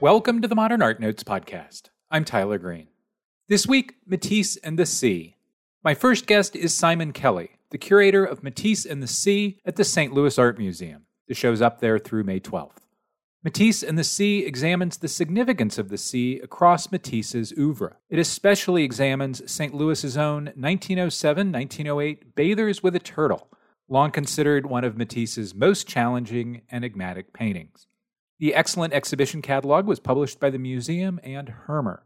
Welcome to the Modern Art Notes podcast. I'm Tyler Green. This week, Matisse and the Sea. My first guest is Simon Kelly, the curator of Matisse and the Sea at the St. Louis Art Museum. The show's up there through May 12th. Matisse and the Sea examines the significance of the sea across Matisse's oeuvre. It especially examines St. Louis's own 1907 1908 Bathers with a Turtle, long considered one of Matisse's most challenging enigmatic paintings. The excellent exhibition catalog was published by the museum and Hirmer.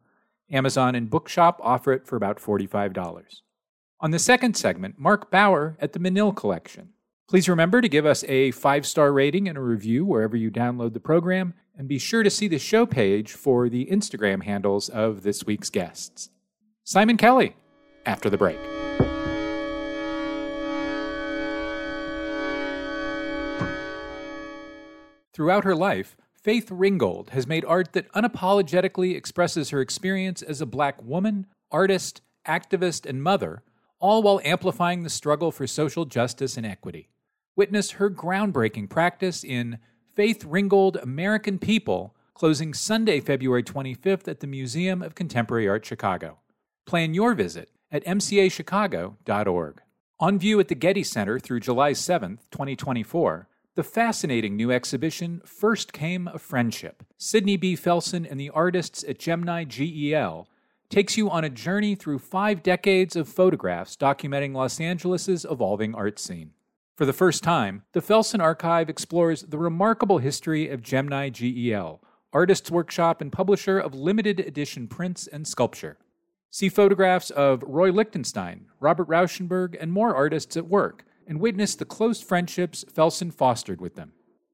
Amazon and Bookshop offer it for about $45. On the second segment, Marc Bauer at the Menil Collection. Please remember to give us a five star rating and a review wherever you download the program, and be sure to see the show page for the Instagram handles of this week's guests. Simon Kelly, after the break. Throughout her life, Faith Ringgold has made art that unapologetically expresses her experience as a black woman, artist, activist, and mother, all while amplifying the struggle for social justice and equity. Witness her groundbreaking practice in Faith Ringgold American People, closing Sunday, February 25th at the Museum of Contemporary Art Chicago. Plan your visit at mcachicago.org. On view at the Getty Center through July 7th, 2024, the fascinating new exhibition First Came a Friendship. Sidney B. Felsen and the artists at Gemini GEL takes you on a journey through five decades of photographs documenting Los Angeles' evolving art scene. For the first time, the Felsen Archive explores the remarkable history of Gemini GEL, artist's workshop and publisher of limited edition prints and sculpture. See photographs of Roy Lichtenstein, Robert Rauschenberg, and more artists at work, and witness the close friendships Felsen fostered with them.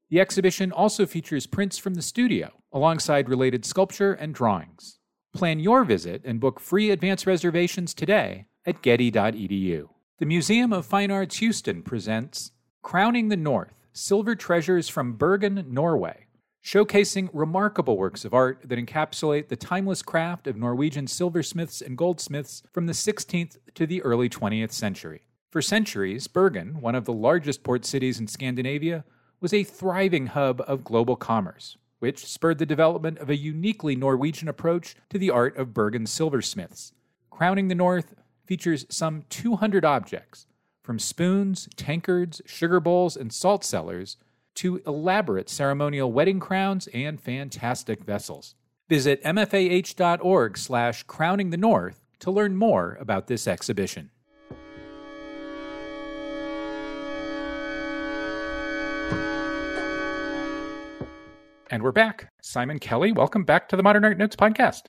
The exhibition also features prints from the studio, alongside related sculpture and drawings. Plan your visit and book free advance reservations today at getty.edu. The Museum of Fine Arts Houston presents Crowning the North Silver Treasures from Bergen, Norway, showcasing remarkable works of art that encapsulate the timeless craft of Norwegian silversmiths and goldsmiths from the 16th to the early 20th century. For centuries, Bergen, one of the largest port cities in Scandinavia, was a thriving hub of global commerce, which spurred the development of a uniquely Norwegian approach to the art of Bergen silversmiths. Crowning the North features some 200 objects, from spoons, tankards, sugar bowls, and salt cellars to elaborate ceremonial wedding crowns and fantastic vessels. Visit mfah.org slash crowning the north to learn more about this exhibition. And we're back. Simon Kelly, welcome back to the Modern Art Notes podcast.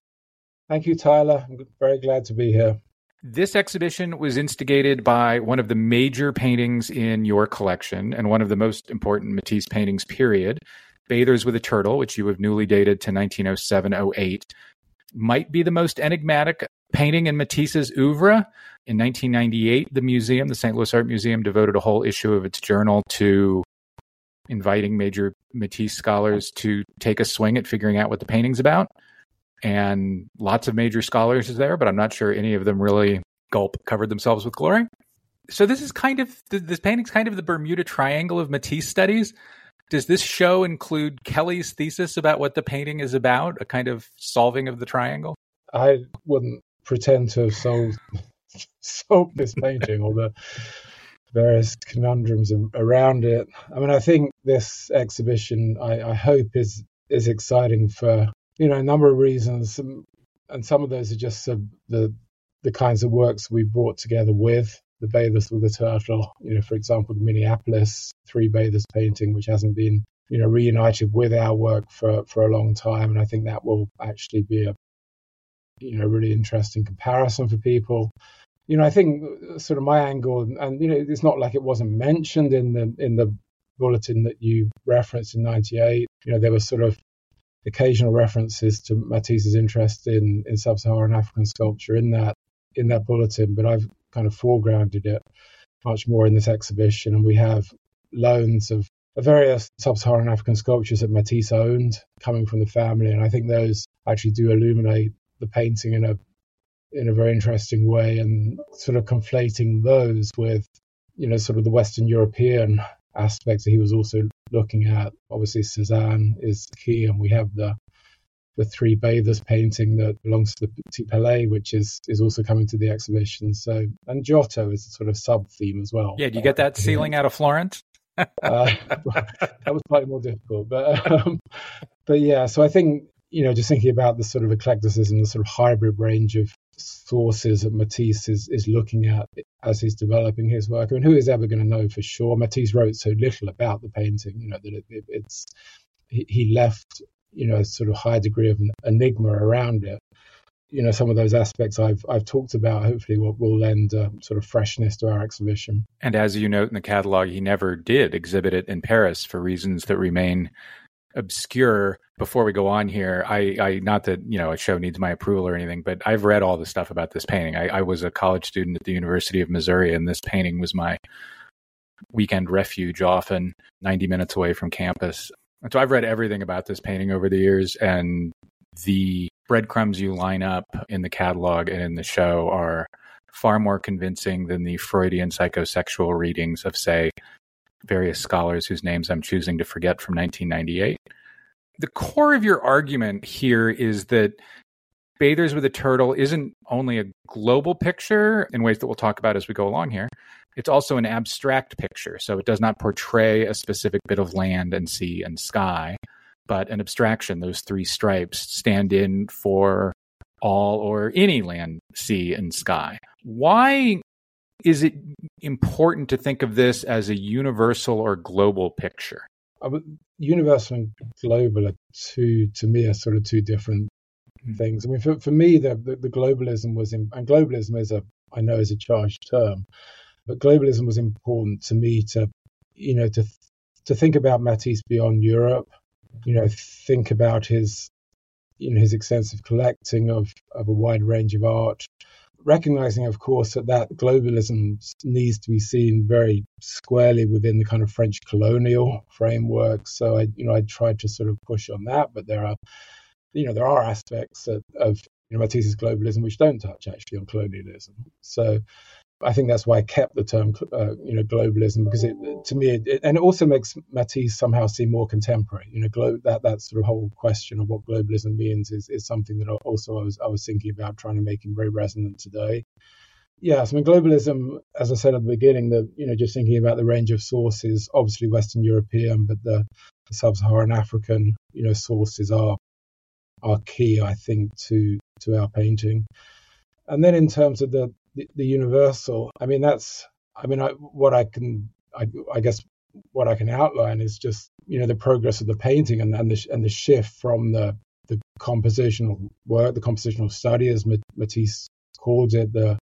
Thank you, Tyler. I'm very glad to be here. This exhibition was instigated by one of the major paintings in your collection and one of the most important Matisse paintings, period. Bathers with a Turtle, which you have newly dated to 1907 08, might be the most enigmatic painting in Matisse's oeuvre. In 1998, the museum, the St. Louis Art Museum, devoted a whole issue of its journal to inviting major Matisse scholars to take a swing at figuring out what the painting's about and lots of major scholars is there, but I'm not sure any of them really gulp covered themselves with glory. So this is kind of this painting's kind of the Bermuda Triangle of Matisse studies. Does this show include Kelly's thesis about what the painting is about, a kind of solving of the triangle? I wouldn't pretend to have solved solved this painting the various conundrums around it. I mean, I think this exhibition, I, I hope, is is exciting for you know, a number of reasons, and some of those are just uh, the the kinds of works we brought together with the Bathers with the Turtle. You know, for example, the Minneapolis Three Bathers painting, which hasn't been you know reunited with our work for for a long time, and I think that will actually be a you know really interesting comparison for people. You know, I think uh, sort of my angle, and you know, it's not like it wasn't mentioned in the in the bulletin that you referenced in '98. You know, there was sort of occasional references to Matisse's interest in, in sub-Saharan African sculpture in that in that bulletin, but I've kind of foregrounded it much more in this exhibition, and we have loans of, of various sub-Saharan African sculptures that Matisse owned coming from the family, and I think those actually do illuminate the painting in a in a very interesting way, and sort of conflating those with you know sort of the Western European aspects that he was also looking at. Obviously, Cezanne is key, and we have the the Three Bathers painting that belongs to the Petit Palais, which is is also coming to the exhibition. So and Giotto is a sort of sub theme as well. Yeah, do you get that ceiling out of Florence? uh, that was slightly more difficult, but um, but yeah. So I think you know, just thinking about the sort of eclecticism, the sort of hybrid range of sources that Matisse is, is looking at as he's developing his work. I mean, who is ever going to know for sure? Matisse wrote so little about the painting, you know, that it, it, it's he, left, you know, a sort of high degree of enigma around it. You know, some of those aspects I've I've talked about hopefully will, will lend uh, sort of freshness to our exhibition. And as you note in the catalog, he never did exhibit it in Paris for reasons that remain obscure before we go on here. I i not that you know a show needs my approval or anything but i've read all the stuff about this painting. I, I, was a college student at the university of missouri and this painting was my weekend refuge often 90 minutes away from campus. So i've read everything about this painting over the years and the breadcrumbs you line up in the catalog and in the show are far more convincing than the freudian psychosexual readings of say various scholars whose names I'm choosing to forget from 1998. The core of your argument here is that Bathers with a Turtle isn't only a global picture in ways that we'll talk about as we go along here, it's also an abstract picture. So it does not portray a specific bit of land and sea and sky, but an abstraction. Those three stripes stand in for all or any land, sea, and sky. Why is it important to think of this as a universal or global picture? Universal and global are two, to me, are sort of two different mm-hmm. things. I mean, for, for me, the, the, the globalism was, in, and globalism is a, I know is a charged term, but globalism was important to me to, you know, to to think about Matisse beyond Europe, you know, think about his, you know, his extensive collecting of of a wide range of art, recognizing, of course, that that globalism needs to be seen very squarely within the kind of French colonial framework. So I, you know, I tried to sort of push on that, but there are, you know, there are aspects of, of you know, Matisse's globalism which don't touch actually on colonialism. So I think that's why I kept the term, uh, you know, globalism because it, to me, it, and it also makes Matisse somehow seem more contemporary. You know, glo- that that sort of whole question of what globalism means is, is something that also I was I was thinking about trying to make him very resonant today. Yes, I mean globalism, as I said at the beginning, the you know just thinking about the range of sources, obviously Western European, but the, the sub-Saharan African, you know, sources are are key, I think, to to our painting. And then in terms of the the, universal. I mean, that's I mean, I, what I can I, I guess what I can outline is just you know the progress of the painting and, and the and the shift from the the compositional work, the compositional study, as Matisse called it, the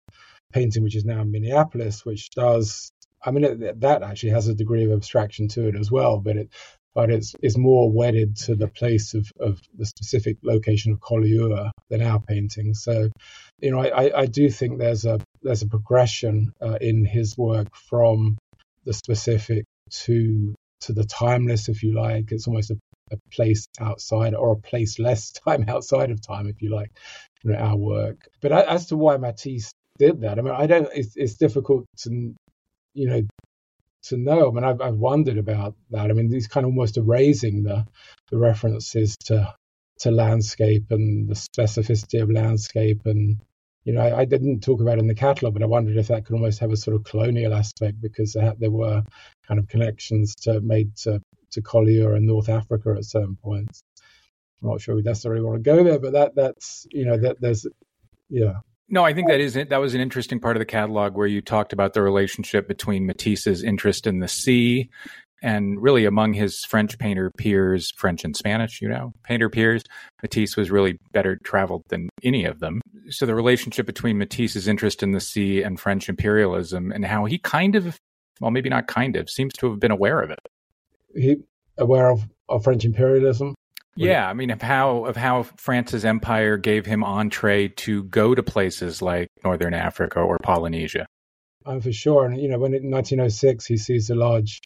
painting which is now in Minneapolis, which does. I mean, it, that actually has a degree of abstraction to it as well, but it but it's, it's more wedded to the place of, of the specific location of Collioure than our painting. So, you know, I, I do think there's a there's a progression uh, in his work from the specific to to the timeless, if you like. It's almost a, a place outside or a place less time outside of time, if you like, our work. But as to why Matisse did that, I mean, I don't. It's, it's difficult to you know to know. I mean, I've, I've wondered about that. I mean, he's kind of almost erasing the the references to to landscape and the specificity of landscape and you know, I, I, didn't talk about it in the catalogue, but I wondered if that could almost have a sort of colonial aspect because there, there were kind of connections to made to, to Collioure and North Africa at certain points. I'm not sure we necessarily want to go there, but that that's you know that there's yeah no, I think that is that was an interesting part of the catalog where you talked about the relationship between Matisse's interest in the sea and really among his French painter peers, French and Spanish, you know, painter peers, Matisse was really better traveled than any of them. So the relationship between Matisse's interest in the sea and French imperialism and how he kind of, well, maybe not kind of, seems to have been aware of it. He aware of, of French imperialism? Yeah, I mean of how of how France's empire gave him entree to go to places like Northern Africa or Polynesia. Um, for sure, and you know, when in 1906 he sees a large,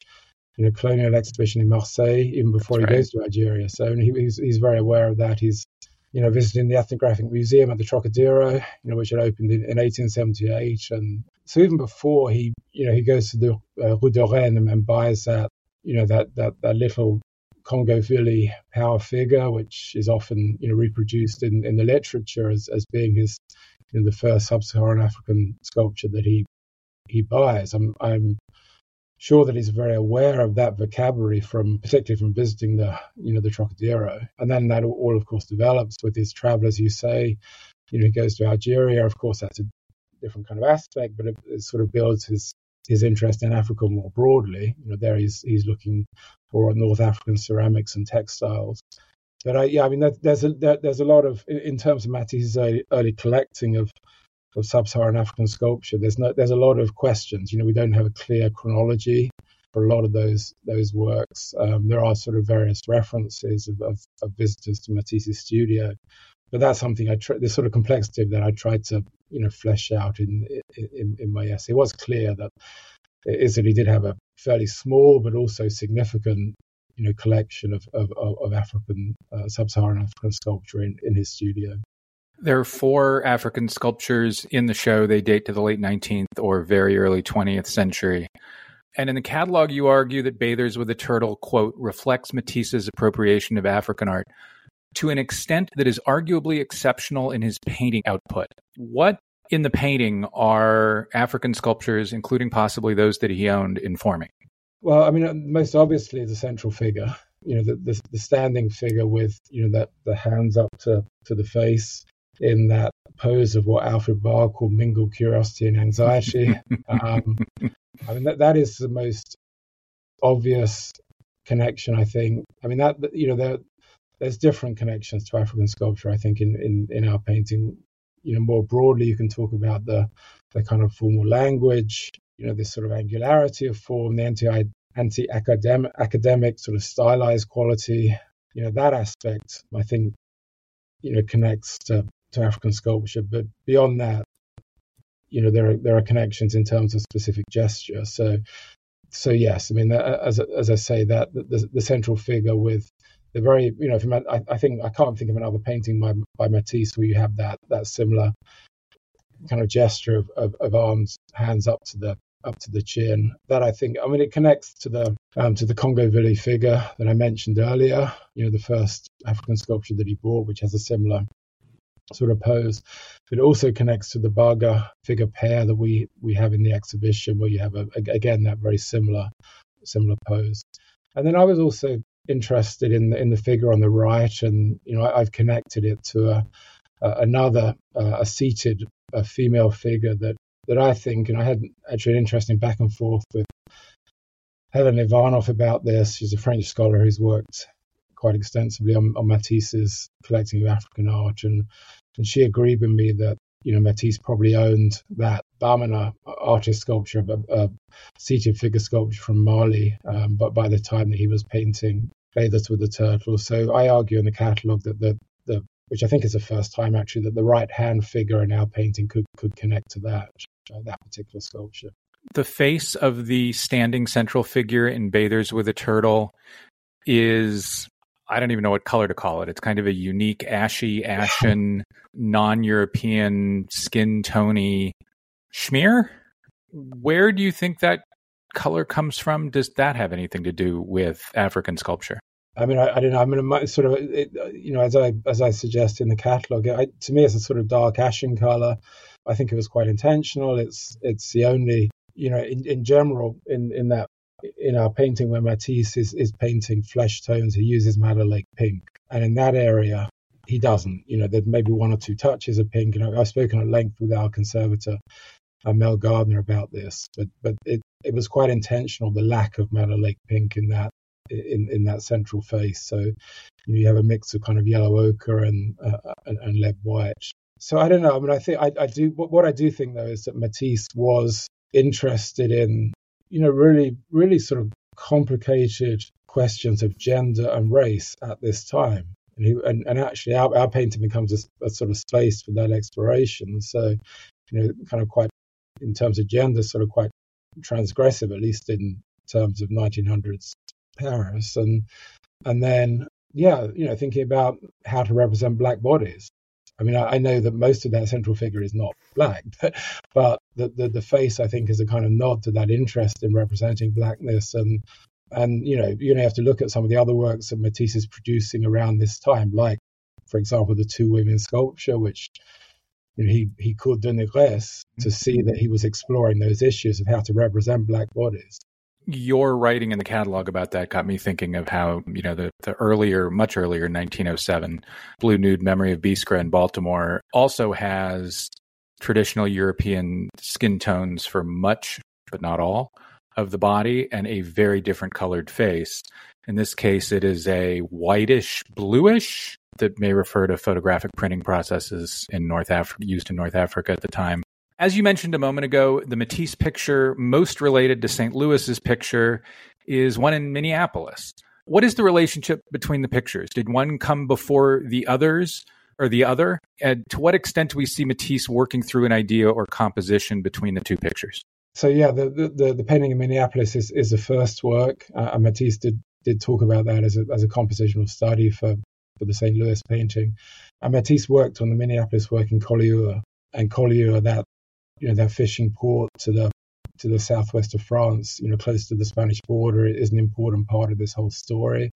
you know, colonial exhibition in Marseille, even before That's he right. goes to Algeria. So he, he's he's very aware of that. He's you know visiting the Ethnographic Museum at the Trocadero, you know, which had opened in, in 1878, and so even before he you know he goes to the uh, Rue de Rennes and buys that you know that that that little Congo Vili power figure, which is often you know reproduced in, in the literature as, as being his you know, the first sub-Saharan African sculpture that he he buys. I'm I'm sure that he's very aware of that vocabulary from particularly from visiting the you know the Trocadero, and then that all of course develops with his travel, as you say. You know, he goes to Algeria. Of course, that's a different kind of aspect, but it, it sort of builds his his interest in Africa more broadly. You know, there he's he's looking for North African ceramics and textiles. But I, yeah, I mean, there's a there, there's a lot of in terms of Matisse's early, early collecting of of sub-Saharan African sculpture. There's no there's a lot of questions. You know, we don't have a clear chronology for a lot of those those works. Um, there are sort of various references of, of, of visitors to Matisse's studio, but that's something I try. The sort of complexity that I tried to you know flesh out in in, in my essay. It was clear that Italy did have a fairly small but also significant you know collection of of, of African uh, sub-Saharan African sculpture in, in his studio. There are four African sculptures in the show. They date to the late 19th or very early 20th century. And in the catalog, you argue that Bathers with a Turtle, quote, reflects Matisse's appropriation of African art to an extent that is arguably exceptional in his painting output. What in the painting are African sculptures, including possibly those that he owned, informing? Well, I mean, most obviously the central figure, you know, the, the, the standing figure with, you know, that the hands up to, to the face in that pose of what Alfred Barr called mingled curiosity and anxiety. um, I mean, that, that is the most obvious connection, I think. I mean, that, you know, there, there's different connections to African sculpture, I think, in, in, in our painting. You know, more broadly, you can talk about the, the kind of formal language, you know, this sort of angularity of form, the anti anti academic sort of stylized quality. You know, that aspect, I think, you know, connects to, to African sculpture. But beyond that, you know, there are there are connections in terms of specific gesture. So, so yes, I mean, as as I say, that the, the central figure with they're very, you know, from, I, I, think I can't think of another painting by by Matisse where you have that that similar kind of gesture of, of, of arms, hands up to the up to the chin. That I think, I mean, it connects to the um, to the Congo Vili figure that I mentioned earlier. You know, the first African sculpture that he bought, which has a similar sort of pose. But it also connects to the Baga figure pair that we we have in the exhibition, where you have a, again that very similar similar pose. And then I was also interested in the, in the figure on the right, and you know I, have connected it to a, a another uh, a seated a female figure that that I think, and I had actually an interesting back and forth with Helen Ivanoff about this. She's a French scholar who's worked quite extensively on, on Matisse's collecting of African art, and and she agreed with me that you know Matisse probably owned that Bamana artist sculpture, a, a seated figure sculpture from Mali, um, but by the time that he was painting Bathers with the Turtle. So I argue in the catalogue that the, the which I think is the first time actually that the right hand figure in our painting could could connect to that uh, that particular sculpture. The face of the standing central figure in Bathers with a Turtle is I don't even know what color to call it. It's kind of a unique ashy, ashen, non-European skin tony schmear. Where do you think that color comes from? Does that have anything to do with African sculpture? I mean, I, I don't know. I mean, sort of, it, you know, as I as I suggest in the catalogue, to me, it's a sort of dark ashen color. I think it was quite intentional. It's it's the only, you know, in, in general, in in that in our painting where Matisse is, is painting flesh tones, he uses Madder Lake pink, and in that area, he doesn't. You know, there's maybe one or two touches of pink. And I've spoken at length with our conservator uh, Mel Gardner about this, but but it, it was quite intentional the lack of Madder Lake pink in that in in that central face. So you have a mix of kind of yellow ochre and, uh, and, and lead white. So I don't know. I mean, I think I, I do. What, what I do think though is that Matisse was interested in you know really really sort of complicated questions of gender and race at this time. And, he, and, and actually, our, our painting becomes a, a, sort of space for that exploration. So, you know, kind of quite in terms of gender, sort of quite transgressive, at least in terms of 1900s Paris. And and then, yeah, you know, thinking about how to represent black bodies. I mean, I, I know that most of that central figure is not black, but, but the, the, the face, I think, is a kind of nod to that interest in representing blackness and And you know, you have to look at some of the other works that Matisse is producing around this time, like, for example, the two women sculpture, which he he called de to mm-hmm. see that he was exploring those issues of how to represent black bodies. Your writing in the catalog about that got me thinking of how you know the the earlier, much earlier, 1907 Blue Nude Memory of Biskra in Baltimore also has traditional European skin tones for much, but not all, of the body and a very different colored face. In this case, it is a whitish bluish that may refer to photographic printing processes in North Africa used in North Africa at the time. As you mentioned a moment ago, the Matisse picture most related to St. Louis's picture is one in Minneapolis. What is the relationship between the pictures? Did one come before the others or the other? And to what extent do we see Matisse working through an idea or composition between the two pictures? So yeah, the the, the painting in Minneapolis is, is the first work, uh, and Matisse did did talk about that as a as a compositional study for for the St. Louis painting. And Matisse worked on the Minneapolis work in Collioure, and Collioure, that you know that fishing port to the to the southwest of France, you know, close to the Spanish border, is an important part of this whole story.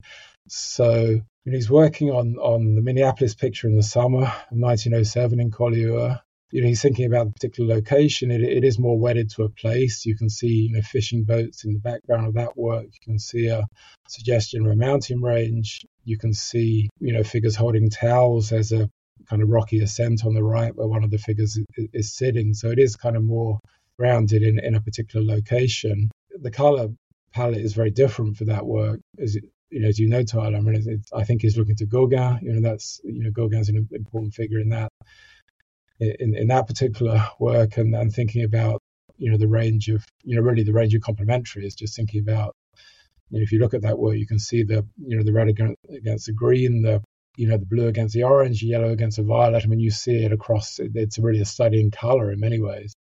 So you know, he's working on on the Minneapolis picture in the summer of 1907 in Collioure, you know, he's thinking about a particular location. It, it is more wedded to a place. You can see, you know, fishing boats in the background of that work. You can see a suggestion of a mountain range. You can see, you know, figures holding towels. There's a kind of rocky ascent on the right where one of the figures is, is sitting. So it is kind of more grounded in, in a particular location. The color palette is very different for that work, as you know, as you know, Tyler. I mean, I think he's looking to Gauguin. You know, that's you know, Gauguin's an important figure in that in, in that particular work and, and thinking about you know the range of you know really the range of complementaries just thinking about you know if you look at that work you can see the you know the red against the green the you know the blue against the orange yellow against the violet. I mean you see it across it's really a study in color in many ways.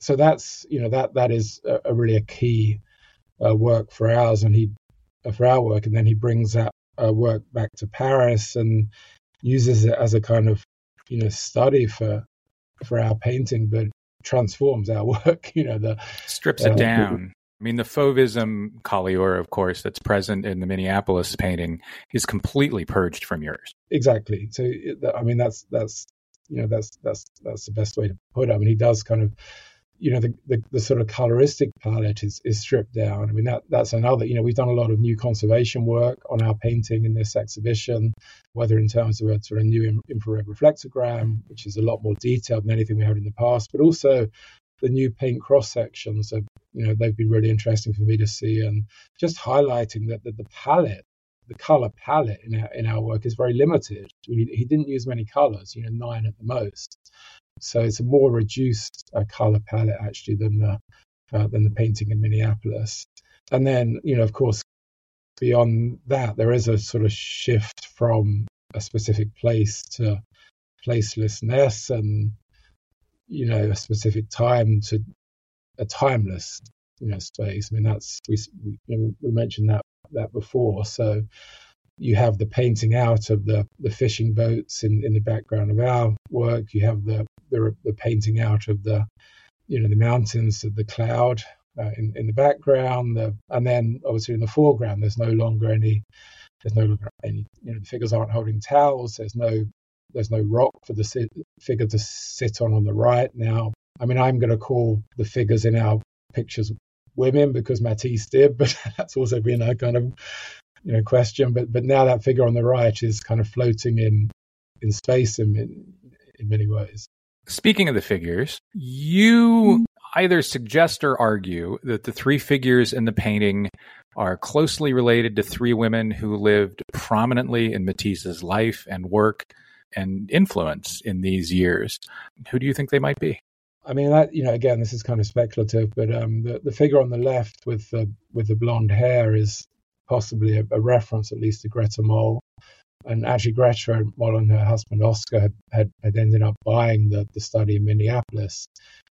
So that's you know that that is a, a really a key uh, work for ours and he uh, for our work. And then he brings that uh, work back to paris and uses it as a kind of you know study for for our painting, but transforms our work. You know, the strips it uh, down. I mean, the fauvism Collioure, of course, that's present in the Minneapolis painting is completely purged from yours. Exactly. So, I mean, that's that's you know that's that's that's the best way to put it. I mean, he does kind of you know the, the, the, sort of coloristic palette is, is stripped down. I mean that that's another. You know we've done a lot of new conservation work on our painting in this exhibition, whether in terms of a sort of new infrared reflectogram, which is a lot more detailed than anything we had in the past, but also the new paint cross sections. So, you know they've been really interesting for me to see, and just highlighting that, that the palette the color palette in our in our work is very limited. He didn't use many colors, you know, nine at the most. So it's a more reduced uh, color palette actually than the uh, than the painting in Minneapolis. And then, you know, of course, beyond that, there is a sort of shift from a specific place to placelessness, and you know, a specific time to a timeless, you know, space. I mean, that's we we, we mentioned that that before. So you have the painting out of the, the fishing boats in, in the background of our work. You have the, the, the painting out of the you know the mountains, of the cloud uh, in in the background, the, and then obviously in the foreground, there's no longer any there's no longer any you know the figures aren't holding towels. There's no there's no rock for the sit, figure to sit on on the right now. I mean, I'm going to call the figures in our pictures women because Matisse did, but that's also been a kind of you know question. But but now that figure on the right is kind of floating in in space in in, in many ways. Speaking of the figures, you either suggest or argue that the three figures in the painting are closely related to three women who lived prominently in Matisse's life and work and influence in these years. Who do you think they might be? I mean, that you know, again, this is kind of speculative, but um, the, the figure on the left with the with the blonde hair is possibly a, a reference, at least, to Greta Moll. And actually, Greta Moll and her husband Oscar had, had, had ended up buying the, the study in Minneapolis.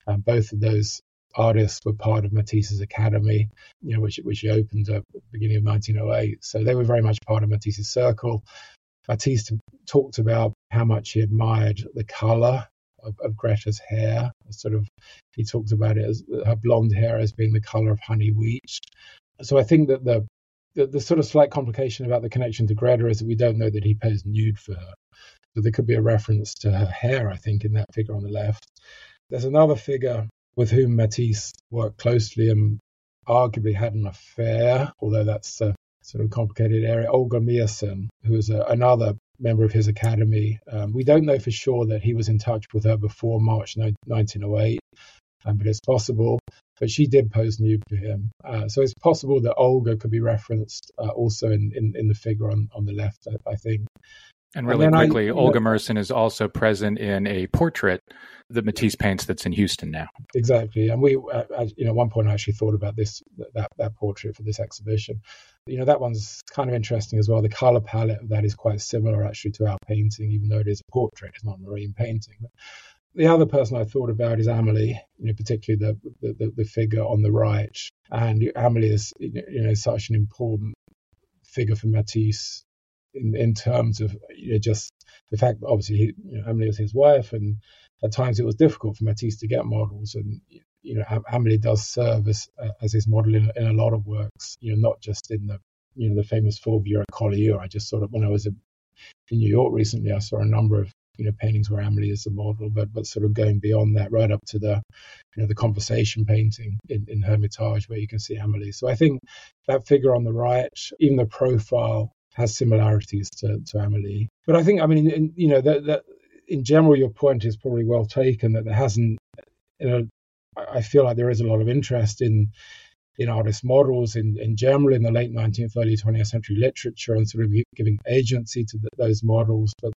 Um, both of those artists were part of Matisse's academy, you know, which which he opened at the beginning of 1908. So they were very much part of Matisse's circle. Matisse talked about how much he admired the color of, of, Greta's hair. Sort of, he talked about it as her blonde hair as being the color of honey wheat. So I think that the the, the sort of slight complication about the connection to Greta is that we don't know that he posed nude for her. So there could be a reference to her hair, I think, in that figure on the left. There's another figure with whom Matisse worked closely and arguably had an affair, although that's a sort of complicated area. Olga Meerson, who is a, another member of his academy. Um, we don't know for sure that he was in touch with her before March 1908, um, but it's possible. But she did pose nude to him. Uh, so it's possible that Olga could be referenced uh, also in, in, in, the figure on, on the left, I, I think. And really and quickly, I, Olga Meerson is also present in a portrait that Matisse paints that's in Houston now. Exactly, and we, uh, you know, at one point I actually thought about this that that portrait for this exhibition. You know, that one's kind of interesting as well. The color palette of that is quite similar actually to our painting, even though it is a portrait, it's not a marine painting. But the other person I thought about is Amelie, you know, particularly the the, the figure on the right. And Amelie is, you know, such an important figure for Matisse in in terms of you know just the fact that obviously he, you know, Amelie was his wife, and at times it was difficult for Matisse to get models, and you know Amelie does serve as as his model in, in a lot of works, you know, not just in the you know the famous Fulvia Collioure. I just sort of when I was in New York recently, I saw a number of you know paintings where Amelie is the model, but but sort of going beyond that, right up to the you know the conversation painting in, in Hermitage where you can see Amelie. So I think that figure on the right, even the profile has similarities to, to Amelie. But I think, I mean, in, you know, that, that in general, your point is probably well taken that there hasn't, you know, I feel like there is a lot of interest in in artist models in, in general in the late 19th, early 20th century literature and sort of giving agency to the, those models. But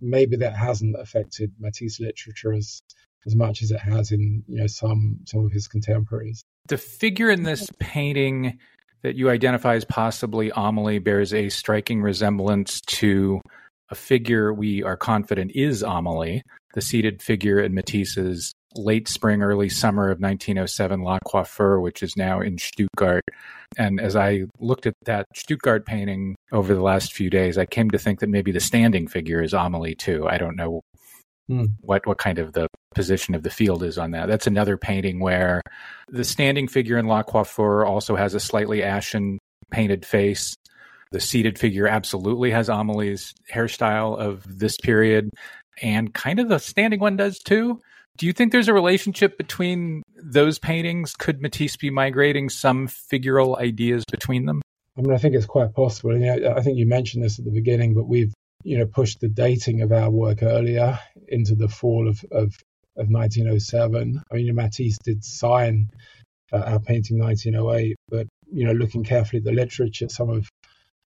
maybe that hasn't affected Matisse literature as as much as it has in you know some some of his contemporaries. The figure in this painting that you identify as possibly Amelie bears a striking resemblance to a figure we are confident is Amelie, the seated figure in Matisse's late spring, early summer of 1907 La Coiffure, which is now in Stuttgart. And as I looked at that Stuttgart painting over the last few days, I came to think that maybe the standing figure is Amelie too. I don't know Hmm. what what kind of the position of the field is on that. That's another painting where the standing figure in La Coiffure also has a slightly ashen painted face. The seated figure absolutely has Amelie's hairstyle of this period, and kind of the standing one does too. Do you think there's a relationship between those paintings? Could Matisse be migrating some figural ideas between them? I mean, I think it's quite possible. I think you mentioned this at the beginning, but we've you know, pushed the dating of our work earlier into the fall of, of, of 1907. I mean, Matisse did sign uh, our painting 1908, but, you know, looking carefully at the literature, some of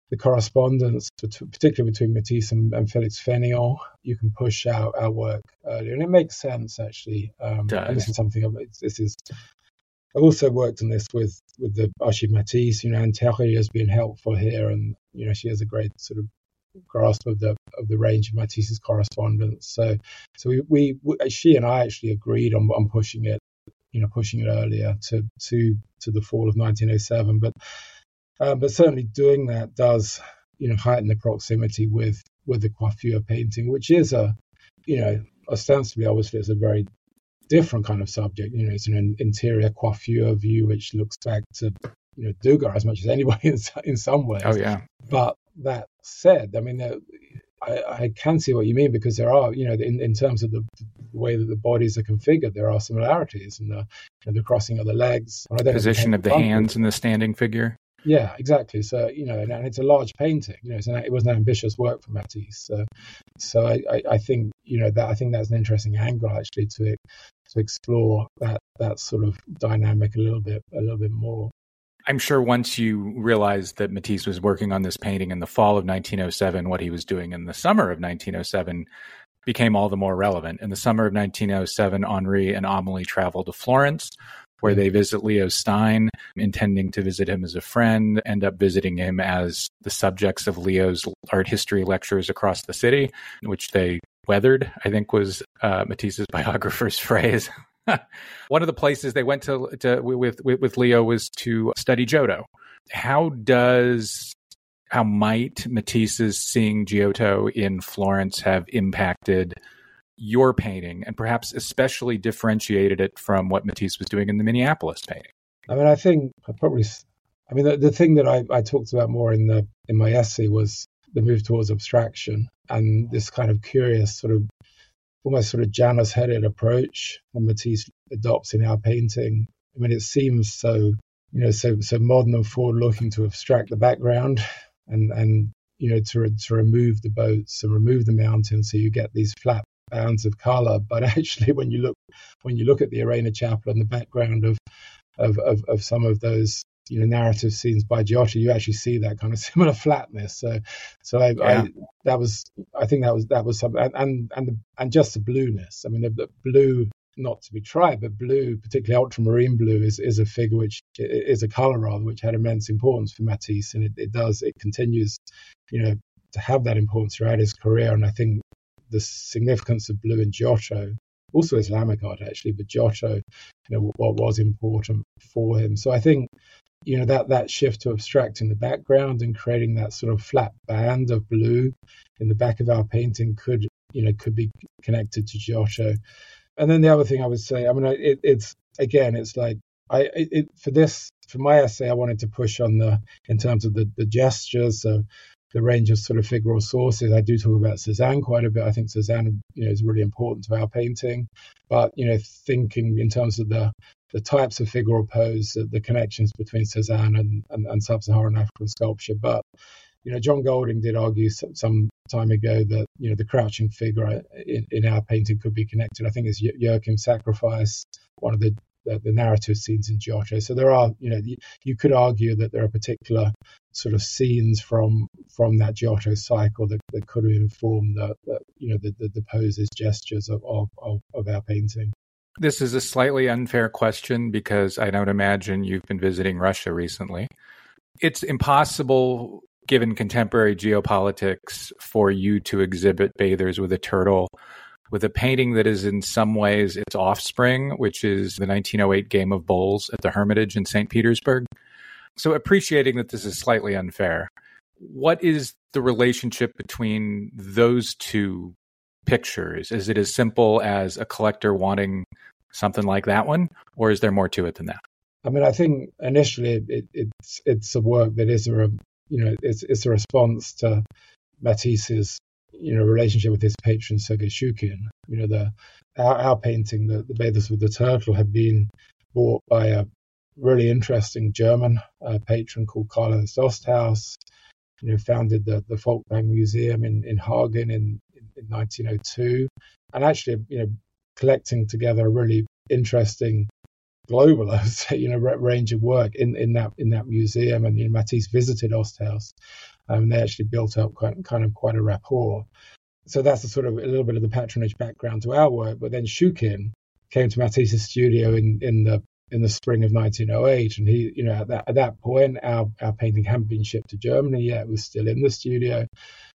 the correspondence, particularly between Matisse and, and Felix Fénéon, you can push out our work earlier. And it makes sense, actually. Um, and this is something, this is I've also worked on this with with the Archive Matisse. You know, Anne Théry has been helpful here, and you know she has a great sort of grasp of the of the range of Matisse's correspondence. So, so we, we, we she and I actually agreed on, on pushing it, you know, pushing it earlier to to to the fall of 1907. But um, but certainly doing that does you know heighten the proximity with with the coiffure painting, which is a you know ostensibly obviously it's a very different kind of subject. You know, it's an interior coiffure view which looks back to you know Degas as much as anybody in, in some ways. Oh yeah. But that said, I mean, I, I, can see what you mean because there are, you know, in, in terms of the, the, way that the bodies are configured, there are similarities in the, in the crossing of the legs, The position of the hands in the standing figure. Yeah, exactly. So you know, and, and it's a large painting. You know, an, it was an ambitious work for Matisse. So, so I, I, I, think you know that I think that's an interesting angle actually to to explore that that sort of dynamic a little bit a little bit more. I'm sure once you realized that Matisse was working on this painting in the fall of 1907, what he was doing in the summer of 1907 became all the more relevant. In the summer of 1907, Henri and Amelie traveled to Florence, where they visit Leo Stein, intending to visit him as a friend, end up visiting him as the subjects of Leo's art history lectures across the city, which they weathered, I think was uh, Matisse's biographer's phrase. One of the places they went to, to with, with, with Leo was to study Giotto. How does how might Matisse's seeing Giotto in Florence have impacted your painting, and perhaps especially differentiated it from what Matisse was doing in the Minneapolis painting? I mean, I think I probably I mean, the, the thing that I, I talked about more in the in my essay was the move towards abstraction and this kind of curious sort of almost sort of Janus-headed approach that Matisse adopts in our painting. I mean, it seems so you know so so modern and forward-looking to abstract the background and and you know to to remove the boats and remove the mountains so you get these flat bands of color. But actually, when you look when you look at the Arena Chapel and the background of of, of, of some of those you know narrative scenes by Giotto, you actually see that kind of similar flatness. So, so I, yeah. I, that was I think that was that was something, and and and, the, and just the blueness. I mean, the, the, blue, not to be tried, but blue, particularly ultramarine blue, is is a figure which is a color rather which had immense importance for Matisse, and it, it does it continues, you know, to have that importance throughout his career. And I think the significance of blue in Giotto also Islamic art actually, but Giotto, you know, what was important for him. So I think you know that that shift to abstracting the background and creating that sort of flat band of blue in the back of our painting could you know could be connected to Giotto. And then the other thing I would say, I mean, it, it's again, it's like I it, for this for my essay, I wanted to push on the in terms of the the gestures, so the range of sort of figural sources. I do talk about Cézanne quite a bit. I think Cézanne, you know, is really important to our painting. But you know, thinking in terms of the the types of figural pose, the, connections between Cézanne and, and, and sub-Saharan African sculpture. But you know, John Golding did argue some, some time ago that you know the crouching figure in, in our painting could be connected. I think it's Joachim's sacrifice, one of the the, the narrative scenes in Giotto. So there are, you know, you, could argue that there are particular sort of scenes from from that Giotto cycle that, that could have informed the, the you know the, the, the, poses, gestures of, of, of our painting. This is a slightly unfair question because I don't imagine you've been visiting Russia recently. It's impossible, given contemporary geopolitics, for you to exhibit bathers with a turtle with a painting that is in some ways its offspring, which is the 1908 Game of Bowls at the Hermitage in St. Petersburg. So, appreciating that this is slightly unfair, what is the relationship between those two pictures? Is it as simple as a collector wanting something like that one, or is there more to it than that? I mean, I think initially it, it's it's a work that is a you know it's it's a response to Matisse's you know relationship with his patron Sergei Shchukin. You know, the our, our painting, the, the Bathers with the Turtle, had been bought by a really interesting German uh, patron called Karl-Ernst Osthaus. You know, founded the the Folkwang Museum in in Hagen in, in, in 1902, and actually, you know, collecting together a really interesting global, I would say, you know, range of work in, in that in that museum. And you know, Matisse visited Osthaus, um, they actually built up quite kind of quite a rapport. So that's a sort of a little bit of the patronage background to our work. But then Shchukin came to Matisse's studio in in the in the spring of 1908, and he, you know, at that at that point, our our painting hadn't been shipped to Germany yet; it was still in the studio.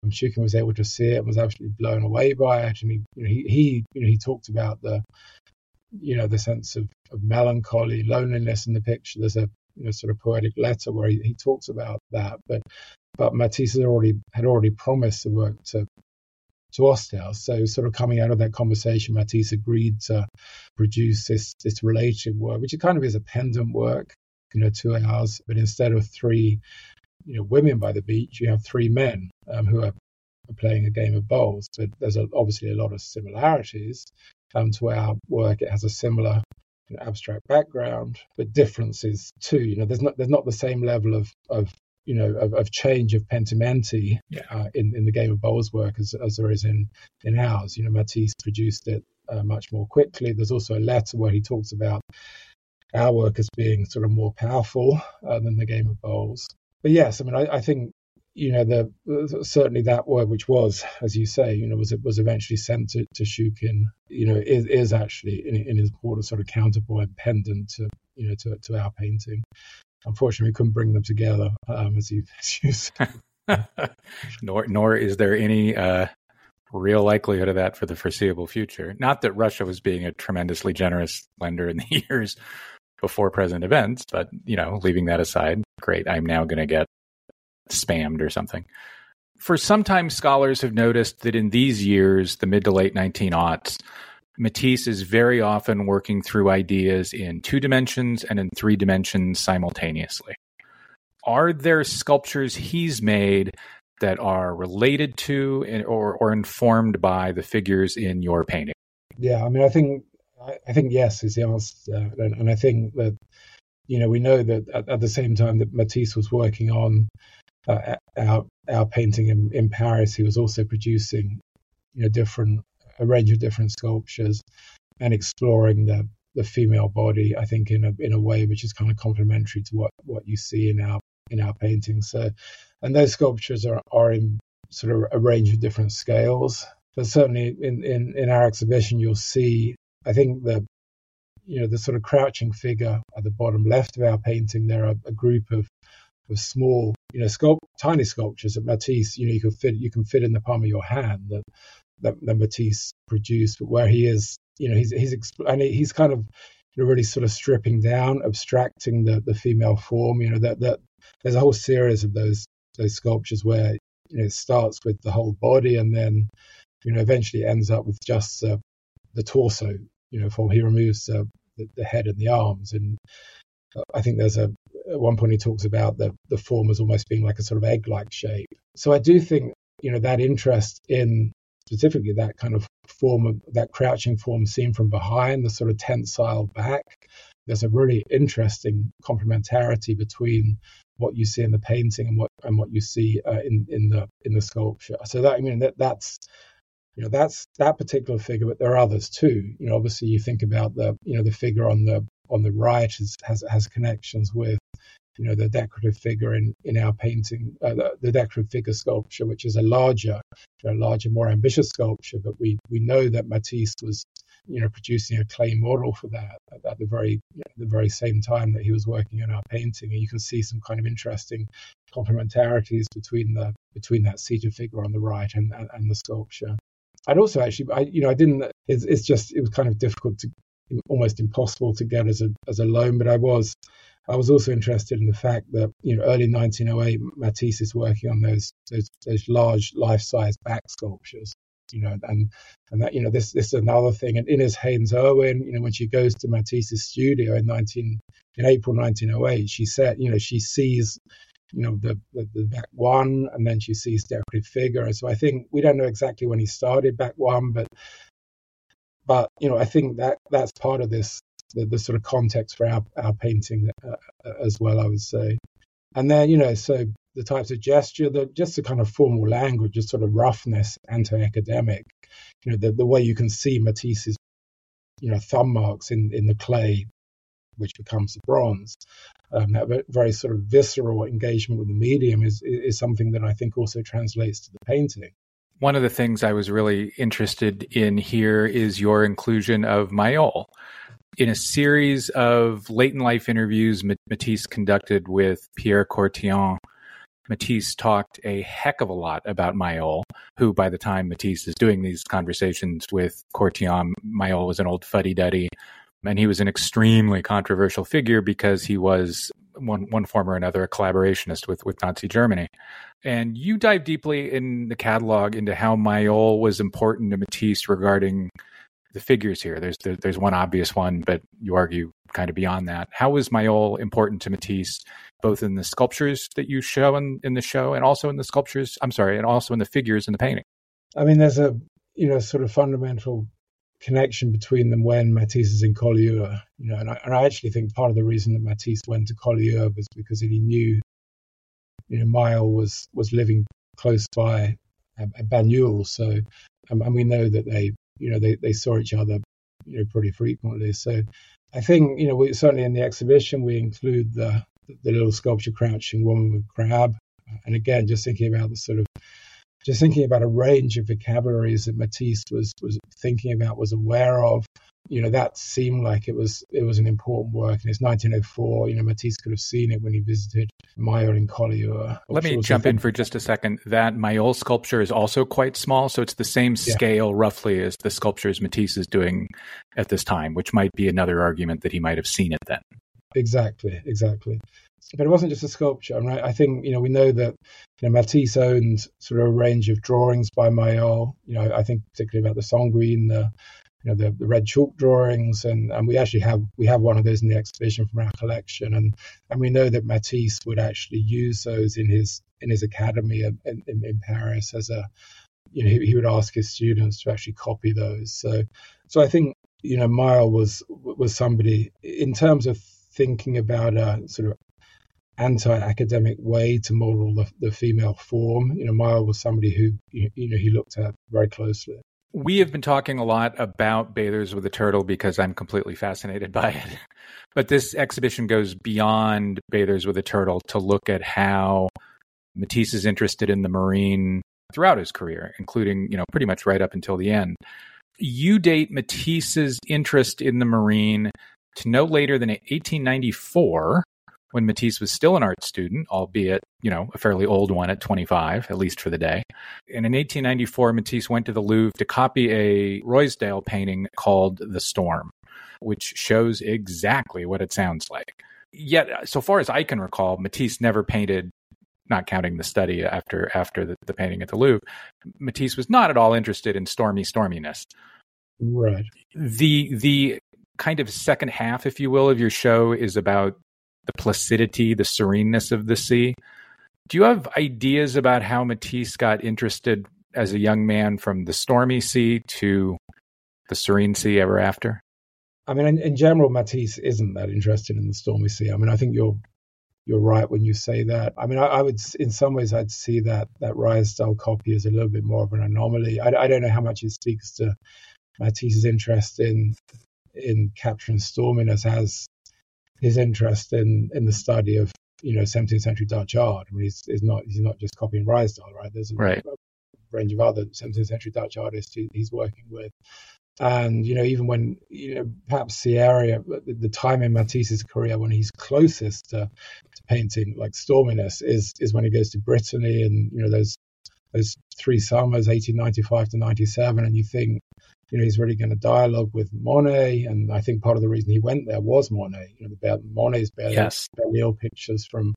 And Shchukin was able to see it and was absolutely blown away by it. And he, you know, he, he, you know, he talked about the you know, the sense of, of melancholy, loneliness in the picture. There's a you know, sort of poetic letter where he, he talks about that. But but Matisse had already had already promised the work to to Osthaus. So sort of coming out of that conversation, Matisse agreed to produce this this related work, which kind of is a pendant work, you know, two hours, but instead of three, you know, women by the beach, you have three men um, who are playing a game of bowls. But there's a, obviously a lot of similarities um, to our work. It has a similar you know, abstract background, but differences too. You know, there's not there's not the same level of of you know of, of change of pentimenti yeah. uh, in in the game of bowls work as, as there is in in ours. You know, Matisse produced it uh, much more quickly. There's also a letter where he talks about our work as being sort of more powerful uh, than the game of bowls. But yes, I mean, I, I think you know, the certainly that word, which was, as you say, you know, was was eventually sent to, to Shchukin, you know, is, is actually in, in his important sort of counterpoint pendant to, you know, to, to our painting. Unfortunately, we couldn't bring them together, um, as you, as you said. nor, nor is there any uh, real likelihood of that for the foreseeable future. Not that Russia was being a tremendously generous lender in the years before present events, but you know, leaving that aside, great. I'm now going to get spammed or something. For some time, scholars have noticed that in these years, the mid to late 19 aughts, Matisse is very often working through ideas in two dimensions and in three dimensions simultaneously. Are there sculptures he's made that are related to or, or informed by the figures in your painting? Yeah, I mean, I think I, think yes is the answer, and, and, I think that you know we know that at, at, the same time that Matisse was working on uh, our our painting in, in Paris, he was also producing you know different a range of different sculptures and exploring the the female body. I think in a in a way which is kind of complementary to what what you see in our in our paintings. So, and those sculptures are are in sort of a range of different scales. But certainly in, in, in our exhibition, you'll see, I think the you know the sort of crouching figure at the bottom left of our painting. There are a group of of small, you know, sculpt, tiny sculptures that Matisse, you know, you can fit you can fit in the palm of your hand that that, that Matisse produced. But where he is, you know, he's he's and he's kind of you know, really sort of stripping down, abstracting the the female form. You know, that that there's a whole series of those those sculptures where you know it starts with the whole body and then you know eventually ends up with just uh, the torso you know form he removes uh, the, the, head and the arms and uh, i think there's a at one point he talks about the the form as almost being like a sort of egg like shape so i do think you know that interest in specifically that kind of form of that crouching form seen from behind the sort of tensile back there's a really interesting complementarity between what you see in the painting and what and what you see uh, in in the in the sculpture. So that I mean that that's you know that's that particular figure, but there are others too. You know, obviously you think about the you know the figure on the on the right has has connections with you know the decorative figure in in our painting, uh, the, the, decorative figure sculpture, which is a larger, know, larger, more ambitious sculpture. But we we know that Matisse was you know, producing a clay model for that at, at the very you know, the very same time that he was working on our painting. And you can see some kind of interesting complementarities between the between that seated figure on the right and, and, and the sculpture. I'd also actually, I, you know, I didn't. It's, it's just it was kind of difficult to, almost impossible to get as a as a loan. But I was, I was also interested in the fact that you know, early 1908, Matisse is working on those those, those large life-size back sculptures, you know, and and that you know this this is another thing. And Inez Haynes Irwin, you know, when she goes to Matisse's studio in 19 in April 1908, she said, you know, she sees you know the, the, the back one and then she sees decorative figure so i think we don't know exactly when he started back one but but you know i think that that's part of this the, the sort of context for our, our painting uh, as well i would say and then you know so the types of gesture, the just the kind of formal language, just sort of roughness, anti-academic. You know, the, the way you can see Matisse's, you know, thumb marks in, in the clay, which becomes the bronze. Um, that very sort of visceral engagement with the medium is is something that I think also translates to the painting. One of the things I was really interested in here is your inclusion of Maillol. In a series of late in life interviews Matisse conducted with Pierre Courthion, Matisse talked a heck of a lot about Maillol, who by the time Matisse is doing these conversations with Courthion, Maillol was an old fuddy duddy. And he was an extremely controversial figure because he was one one form or another a collaborationist with with Nazi Germany. And you dive deeply in the catalog into how Maillol was important to Matisse regarding the figures here. There's there, there's one obvious one, but you argue kind of beyond that. How is Maillol important to Matisse, both in the sculptures that you show in, in the show, and also in the sculptures? I'm sorry, and also in the figures in the painting. I mean, there's a you know sort of fundamental connection between them when Matisse is in Collioure. You know, and I, and I actually think part of the reason that Matisse went to Collioure was because he knew, you know, Maillol was was living close by at, at Banyuls, so um, and we know that they you know, they, they saw each other, you know, pretty frequently. So I think, you know, we certainly in the exhibition, we include the, the little sculpture crouching woman with crab. And again, just thinking about the sort of, just thinking about a range of vocabularies that Matisse was, was thinking about, was aware of, you know that seemed like it was it was an important work and it's 1904 you know matisse could have seen it when he visited maillol in collioure let me jump in for just a second that mayol sculpture is also quite small so it's the same scale yeah. roughly as the sculptures matisse is doing at this time which might be another argument that he might have seen it then exactly exactly but it wasn't just a sculpture. Right? I think you know we know that you know Matisse owned sort of a range of drawings by Maillol. You know, I think particularly about the Sanguine, the you know the, the red chalk drawings and, and we actually have we have one of those in the exhibition from our collection. And and we know that Matisse would actually use those in his in his academy in, in, in Paris as a you know he, he would ask his students to actually copy those. So so I think you know Maillol was was somebody in terms of thinking about a sort of anti-academic way to model the, the female form you know Maillol was somebody who you know he looked at very closely we have been talking a lot about Bathers with a Turtle because I'm completely fascinated by it. But this exhibition goes beyond Bathers with a Turtle to look at how Matisse is interested in the marine throughout his career, including, you know, pretty much right up until the end. You date Matisse's interest in the marine to no later than 1894, when Matisse was still an art student, albeit, you know, a fairly old one at 25, at least for the day. And in 1894, Matisse went to the Louvre to copy a Ruysdael painting called The Storm, which shows exactly what it sounds like. Yet, so far as I can recall, Matisse never painted not counting the study after after the, the, painting at the Louvre, Matisse was not at all interested in stormy storminess. Right. The the kind of second half, if you will, of your show is about the placidity, the sereneness of the sea. Do you have ideas about how Matisse got interested as a young man from the stormy sea to the serene sea ever after? I mean, in, in, general, Matisse isn't that interested in the stormy sea. I mean, I think you're you're right when you say that. I mean, I, I would, in some ways, I'd see that that Ruysdael copy as a little bit more of an anomaly. I, I don't know how much it speaks to Matisse's interest in in capturing storminess as his interest in in the study of you know 17th century Dutch art. I mean, he's, he's not he's not just copying Ruysdael, right? There's a, right. range of other 17th century Dutch artists he, he's working with. And you know, even when you know, perhaps the area, the time in Matisse's career when he's closest to, to painting like storminess is is when he goes to Brittany, and you know, those those three summers, 1895 to 97, and you think, you know, he's really going to dialogue with Monet. And I think part of the reason he went there was Monet, you know, about Monet's Belle, yes. pictures from,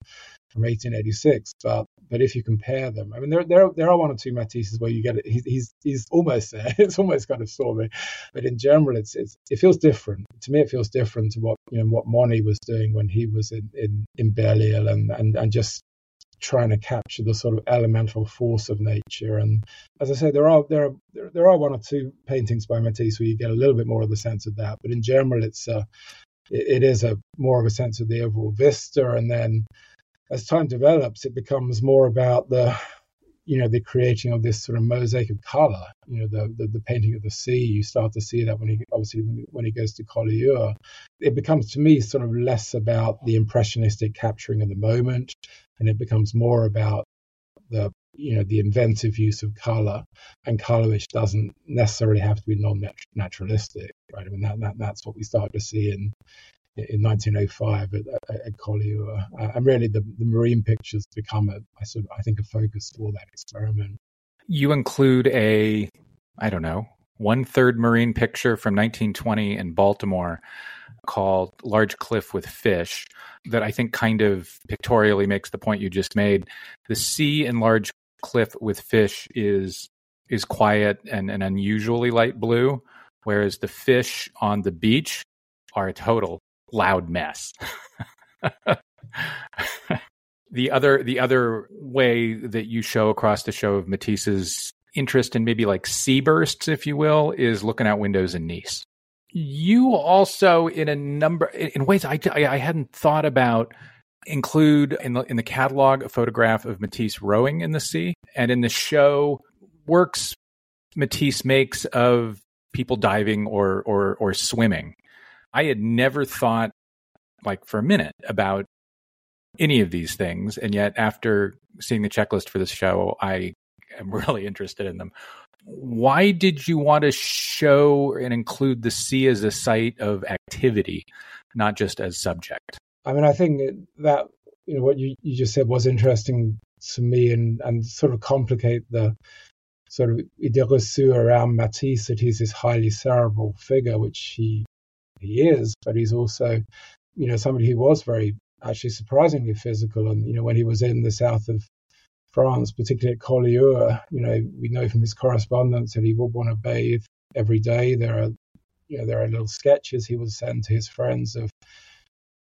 from 1886. But, but if you compare them, I mean, there, there, there are one or two Matisses where you get it. He's, he's, he's almost there. It's almost kind of stormy, but in general, it's, it's, it feels different. To me, it feels different to what, you know, what Monet was doing when he was in, in, in Belle Isle and, and, and just trying to capture the sort of elemental force of nature. And as I say, there are there are there are one or two paintings by Matisse where you get a little bit more of the sense of that. But in general, it's a it, it is a more of a sense of the overall vista. And then as time develops, it becomes more about the you know the creating of this sort of mosaic of color you know the, the, the painting of the sea you start to see that when he obviously when he, goes to Collioure. It becomes to me sort of less about the impressionistic capturing of the moment and it becomes more about the you know the inventive use of color and color which doesn't necessarily have to be non-naturalistic right? I mean that, that that's what we start to see in in 1905 at, at, at. Uh, and really, the, the marine pictures become a, I sort of, I think, a focus for that experiment. You include a, I don't know, one third marine picture from 1920 in Baltimore called Large Cliff with Fish that I think kind of pictorially makes the point you just made. The sea in Large Cliff with Fish is is quiet and, and unusually light blue, whereas the fish on the beach are a total loud mess. the other the other way that you show across the show of Matisse's interest in maybe like sea bursts, if you will, is looking out windows in Nice. You also, in a number in ways I, I hadn't thought about, include in the in the catalog a photograph of Matisse rowing in the sea, and in the show works Matisse makes of people diving or or or swimming. I had never thought, like for a minute, about any of these things, and yet after seeing the checklist for this show, I am really interested in them. Why did you want to show and include the sea as a site of activity, not just as subject? I mean, I think that you know what you, you just said was interesting to me, and and sort of complicate the sort of idée reçue around Matisse that he's this highly cerebral figure, which he he is, but he's also, you know, somebody who was very actually surprisingly physical. And you know, when he was in the south of France, particularly at Collioure, you know, we know from his correspondence that he would want to bathe every day. There are you know, there are little sketches he would send to his friends of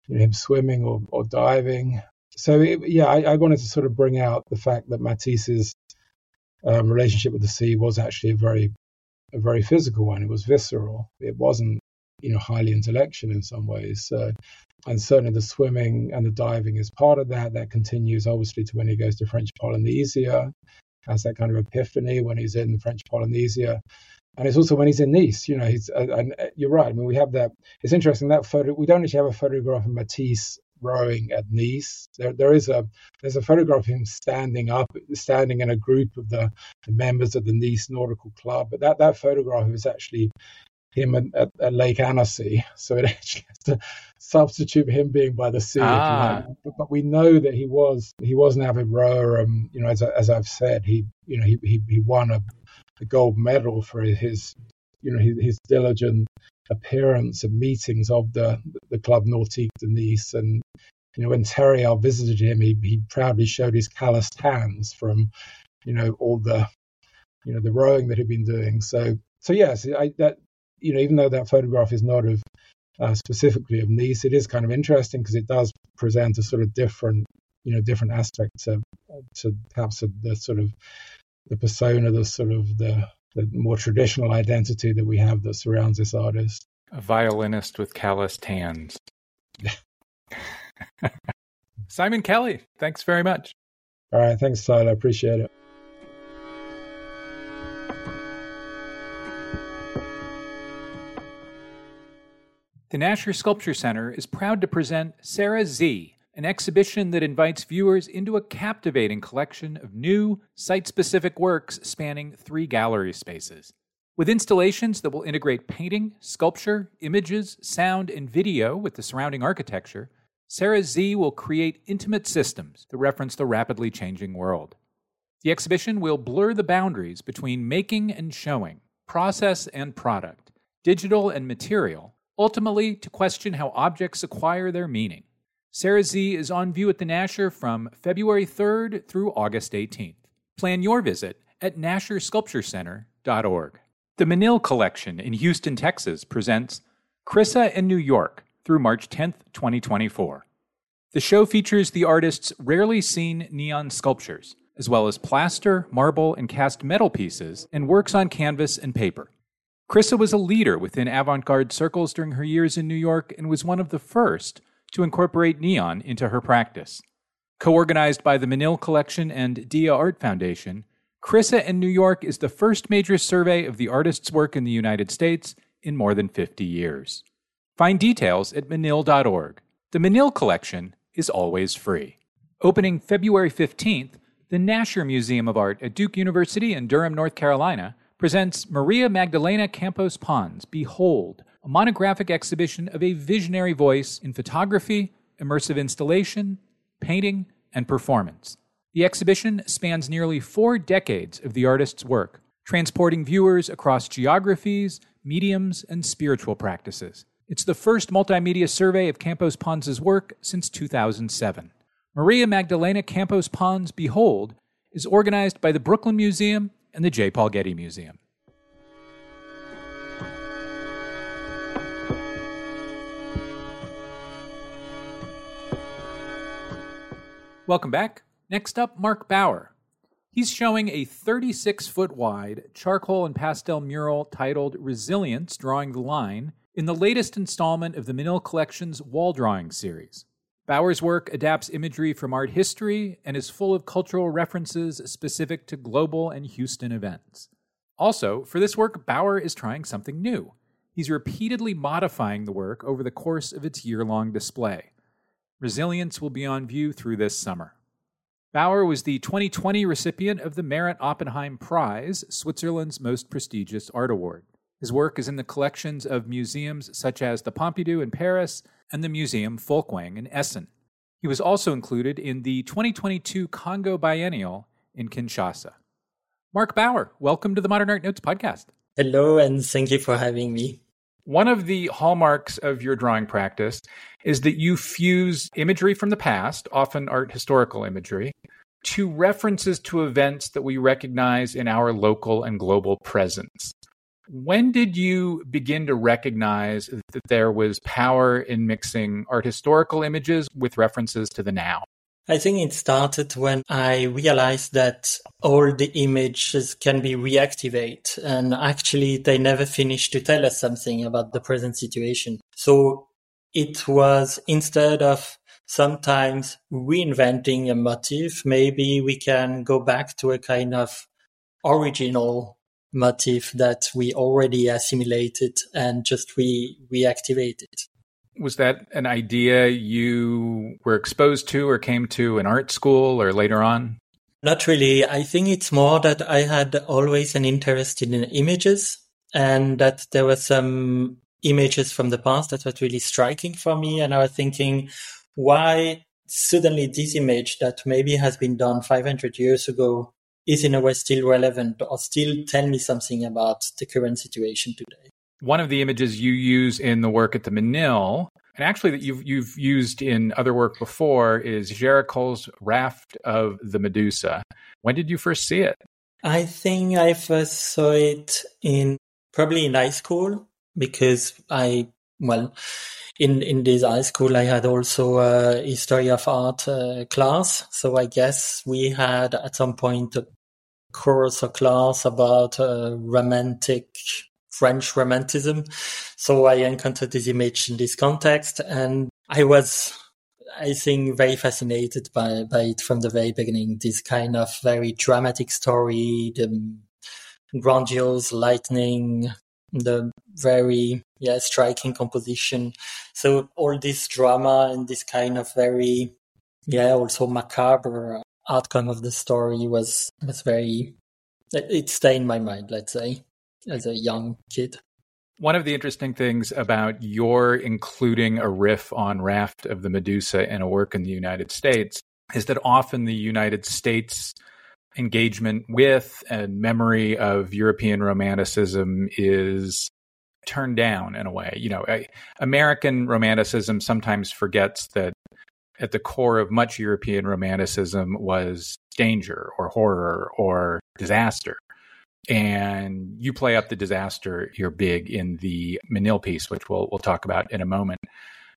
you know, him swimming or, or diving. So it, yeah, I, I, wanted to sort of bring out the fact that Matisse's um, relationship with the sea was actually a very a very physical one. It was visceral. It wasn't you know highly intellectual in some ways. And certainly the swimming and the diving is part of that. That continues obviously to when he goes to French Polynesia, has that kind of epiphany when he's in French Polynesia. And it's also when he's in Nice, you know, he's, uh, and uh, you're right. I mean, we have that. It's interesting that photo. We don't actually have a photograph of Matisse rowing at Nice. There, there is a there's a photograph of him standing up, standing in a group of the, the members of the Nice Nautical Club. But that that photograph is actually him at, at, at, Lake Annecy, so it actually has to substitute him being by the sea. Ah. But, but, we know that he was he was an avid rower. Um, you know, as, as I've said, he you know he he, he won a, a gold medal for his you know his, his diligent appearance and meetings of the the Club Nautique de Nice. And you know, when Therriel visited him, he he proudly showed his calloused hands from you know all the you know the rowing that he'd been doing. So so yes, I, that you know, even though that photograph is not of uh, specifically of Nice, it is kind of interesting because it does present a sort of different, you know, different aspect to, to perhaps the sort of the persona, the sort of the, the more traditional identity that we have that surrounds this artist. A violinist with calloused hands. Simon Kelly, thanks very much. All right, thanks, Tyler. I appreciate it. The Nasher Sculpture Center is proud to present Sarah Sze, an exhibition that invites viewers into a captivating collection of new, site specific works spanning three gallery spaces. With installations that will integrate painting, sculpture, images, sound, and video with the surrounding architecture, Sarah Sze will create intimate systems that reference the rapidly changing world. The exhibition will blur the boundaries between making and showing, process and product, digital and material, ultimately to question how objects acquire their meaning. Sarah Sze is on view at the Nasher from February 3rd through August 18th. Plan your visit at NasherSculptureCenter.org. The Menil Collection in Houston, Texas presents Chryssa in New York through March 10th, 2024. The show features the artist's rarely seen neon sculptures, as well as plaster, marble, and cast metal pieces, and works on canvas and paper. Chryssa was a leader within avant garde circles during her years in New York and was one of the first to incorporate neon into her practice. Co organized by the Menil Collection and Dia Art Foundation, Chryssa in New York is the first major survey of the artist's work in the United States in more than 50 years. Find details at menil.org. The Menil Collection is always free. Opening February 15th, the Nasher Museum of Art at Duke University in Durham, North Carolina presents Maria Magdalena Campos Pons Behold, a monographic exhibition of a visionary voice in photography, immersive installation, painting, and performance. The exhibition spans nearly four decades of the artist's work, transporting viewers across geographies, mediums, and spiritual practices. It's the first multimedia survey of Campos Pons' work since 2007. Maria Magdalena Campos Pons Behold is organized by the Brooklyn Museum and the J. Paul Getty Museum. Welcome back. Next up, Marc Bauer. He's showing a 36 foot wide charcoal and pastel mural titled Resilience Drawing the Line in the latest installment of the Menil Collection's wall drawing series. Bauer's work adapts imagery from art history and is full of cultural references specific to global and Houston events. Also, for this work, Bauer is trying something new. He's repeatedly modifying the work over the course of its year long display. Resilience will be on view through this summer. Bauer was the 2020 recipient of the Meret Oppenheim Prize, Switzerland's most prestigious art award. His work is in the collections of museums such as the Pompidou in Paris and the Museum Folkwang in Essen. He was also included in the 2022 Congo Biennial in Kinshasa. Marc Bauer, welcome to the Modern Art Notes podcast. Hello, and thank you for having me. One of the hallmarks of your drawing practice is that you fuse imagery from the past, often art historical imagery, to references to events that we recognize in our local and global presence. When did you begin to recognize that there was power in mixing art historical images with references to the now? I think it started when I realized that all the images can be reactivated and actually they never finish to tell us something about the present situation. So it was instead of sometimes reinventing a motif, maybe we can go back to a kind of original motif that we already assimilated and just re reactivate it. Was that an idea you were exposed to or came to in art school or later on? Not really. I think it's more that I had always an interest in images and that there were some images from the past that were really striking for me. And I was thinking, why suddenly this image that maybe has been done 500 years ago is in a way still relevant or still tell me something about the current situation today. One of the images you use in the work at the Menil, and actually that you've you've used in other work before, is Géricault's Raft of the Medusa. When did you first see it? I think I first saw it in probably in high school because I well in in this high school I had also a history of art uh, class, so I guess we had at some point a course or class about uh, romantic French romanticism. So I encountered this image in this context, and I was, I think, very fascinated by by it from the very beginning. This kind of very dramatic story, the grandiose lightning, the very yeah striking composition. So all this drama and this kind of very yeah also macabre outcome of the story was was very it stayed in my mind let's say as a young kid one of the interesting things about your including a riff on raft of the medusa in a work in the united states is that often the united states engagement with and memory of european romanticism is turned down in a way you know american romanticism sometimes forgets that at the core of much European Romanticism was danger or horror or disaster. And you play up the disaster you're big in the Menil piece, which we'll we'll talk about in a moment.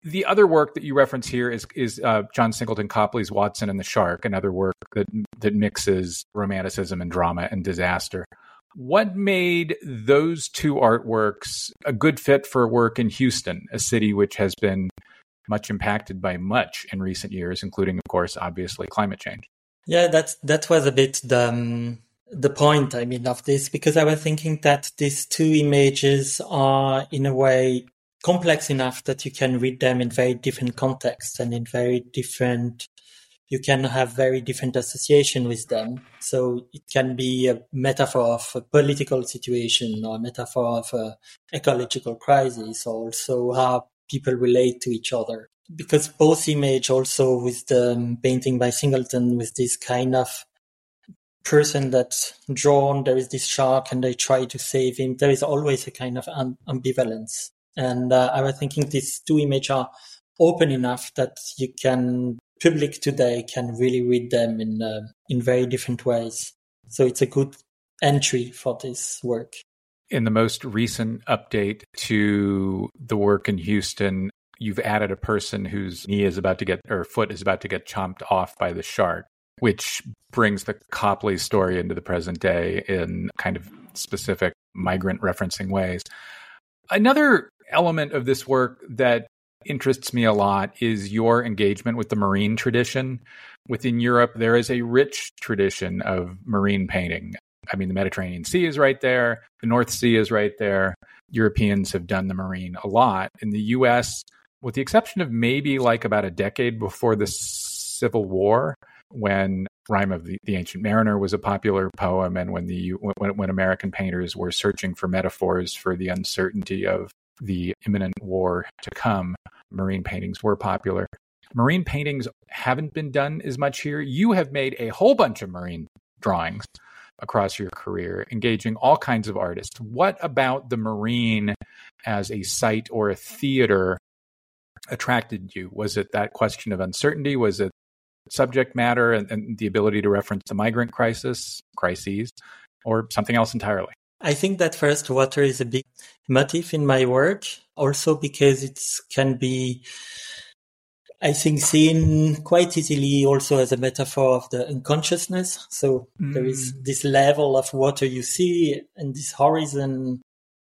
The other work that you reference here is is uh, John Singleton Copley's Watson and the Shark, another work that that mixes romanticism and drama and disaster. What made those two artworks a good fit for work in Houston, a city which has been much impacted by much in recent years, including, of course, obviously climate change. Yeah, that's that was a bit the um, the point. I mean, of this because I was thinking that these two images are in a way complex enough that you can read them in very different contexts and in very different. You can have very different association with them. So it can be a metaphor of a political situation or a metaphor of a ecological crisis, also how people relate to each other. Because both image also with the um, painting by Singleton with this kind of person that's drawn, there is this shark and they try to save him. There is always a kind of ambivalence. And uh, I was thinking these two images are open enough that you can, public today can really read them in, uh, in very different ways. So it's a good entry for this work in the most recent update to the work in Houston, you've added a person whose knee is about to get or foot is about to get chomped off by the shark, which brings the Copley story into the present day in kind of specific migrant referencing ways. Another element of this work that interests me a lot is your engagement with the marine tradition. Within Europe, there is a rich tradition of marine painting. I mean, the Mediterranean Sea is right there, the North Sea is right there. Europeans have done the marine a lot. In the US, with the exception of maybe like about a decade before the Civil War, when Rhyme of the, the Ancient Mariner was a popular poem, and when the when, when American painters were searching for metaphors for the uncertainty of the imminent war to come, marine paintings were popular. Marine paintings haven't been done as much here. You have made a whole bunch of marine drawings across your career, engaging all kinds of artists. What about the Marine as a site or a theater attracted you? Was it that question of uncertainty? Was it subject matter and, and the ability to reference the migrant crisis, crises, or something else entirely? I think that first water is a big motif in my work, also because it can be, I think, seen quite easily also as a metaphor of the unconsciousness. So mm. there is mm. this level of water you see and this horizon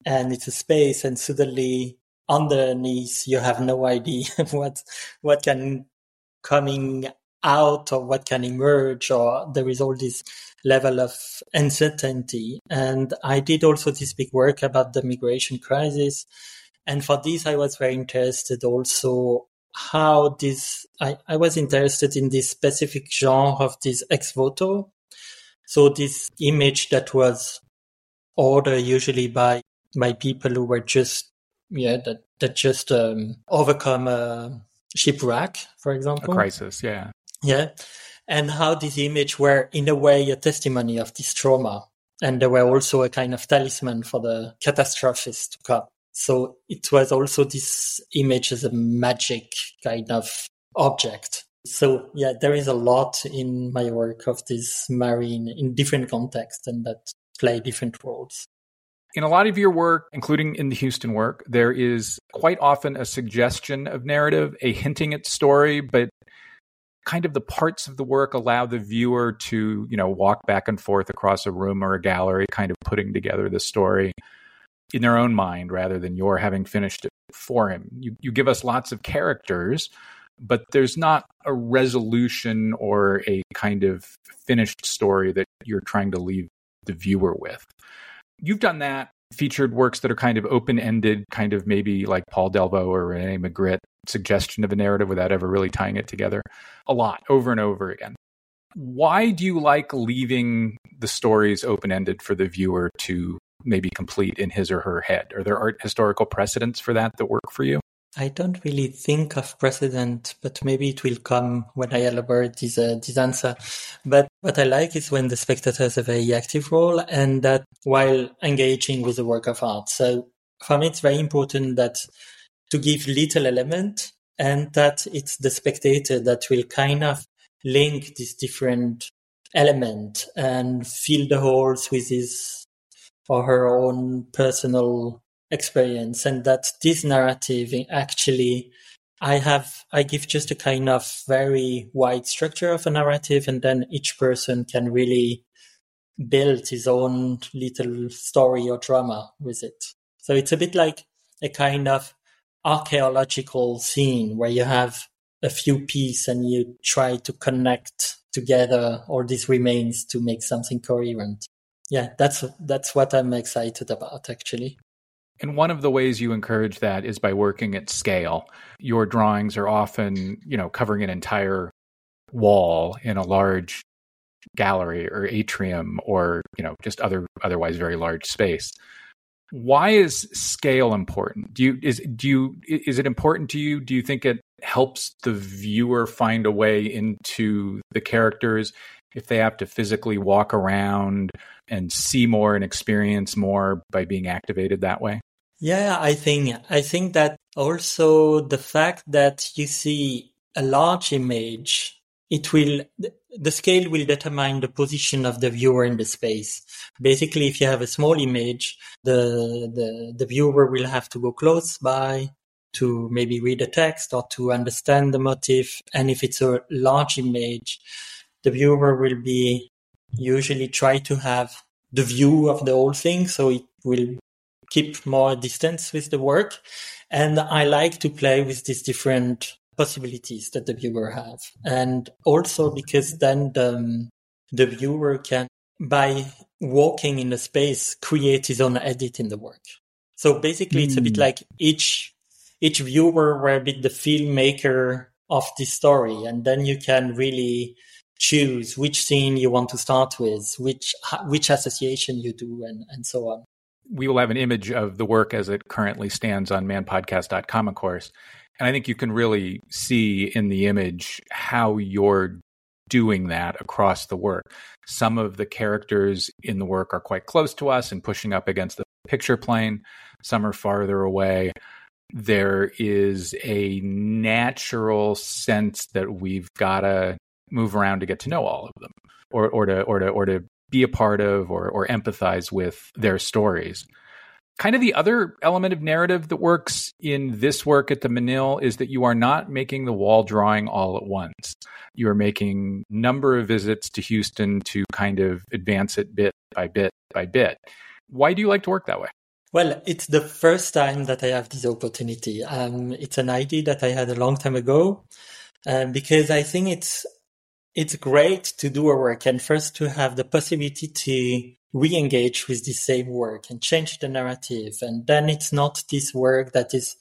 and it's a space and suddenly underneath you have no idea what, what can coming out or what can emerge or there is all this level of uncertainty. And I did also this big work about the migration crisis. And for this, I was very interested also how this, I, I was interested in this specific genre of this ex voto. So this image that was ordered usually by, by people who were just, yeah, that, that just um, overcome a shipwreck, for example. A crisis, yeah. Yeah and how these images were in a way a testimony of this trauma. And they were also a kind of talisman for the catastrophes to come. So it was also this image as a magic kind of object. So yeah, there is a lot in my work of this marine in different contexts and that play different roles. In a lot of your work, including in the Houston work, there is quite often a suggestion of narrative, a hinting at story, but kind of the parts of the work allow the viewer to you know walk back and forth across a room or a gallery kind of putting together the story in their own mind rather than your having finished it for him. You, you give us lots of characters but there's not a resolution or a kind of finished story that you're trying to leave the viewer with. You've done that featured works that are kind of open ended, kind of maybe like Paul Delvaux or Rene Magritte suggestion of a narrative without ever really tying it together a lot over and over again. Why do you like leaving the stories open ended for the viewer to maybe complete in his or her head? Are there art historical precedents for that that work for you? I don't really think of precedent, but maybe it will come when I elaborate this, uh, this answer. But what I like is when the spectator has a very active role and that while engaging with the work of art. So for me, it's very important that to give little element and that it's the spectator that will kind of link this different element and fill the holes with his or her own personal experience and that this narrative actually I have I give just a kind of very wide structure of a narrative and then each person can really build his own little story or drama with it. So it's a bit like a kind of archaeological scene where you have a few pieces and you try to connect together all these remains to make something coherent. Yeah, that's that's what I'm excited about actually. And one of the ways you encourage that is by working at scale. Your drawings are often, you know, covering an entire wall in a large gallery or atrium or, you know, just other otherwise very large space. Why is scale important? Do you is do you is it important to you? Do you think it helps the viewer find a way into the characters if they have to physically walk around and see more and experience more by being activated that way? Yeah, I think I think that also the fact that you see a large image, it will the scale will determine the position of the viewer in the space. Basically, if you have a small image, the the, the viewer will have to go close by to maybe read the text or to understand the motif. And if it's a large image, the viewer will be usually try to have the view of the whole thing. So it will keep more distance with the work. And I like to play with these different possibilities that the viewer have. And also because then the, the viewer can, by walking in the space, create his own edit in the work. So basically, mm. it's a bit hmm. like each, each viewer were a bit the filmmaker of the story. And then you can really choose which scene you want to start with, which, which association you do and, and so on we will have an image of the work as it currently stands on manpodcast.com, of course. And I think you can really see in the image how you're doing that across the work. Some of the characters in the work are quite close to us and pushing up against the picture plane, some are farther away. There is a natural sense that we've got to move around to get to know all of them or, or to or to or to be a part of or, or empathize with their stories. Kind of the other element of narrative that works in this work at the Menil is that you are not making the wall drawing all at once. You are making number of visits to Houston to kind of advance it bit by bit by bit. Why do you like to work that way? Well, it's the first time that I have this opportunity. Um, it's an idea that I had a long time ago, um, because I think it's it's great to do a work and first to have the possibility to re-engage with the same work and change the narrative, and then it's not this work that is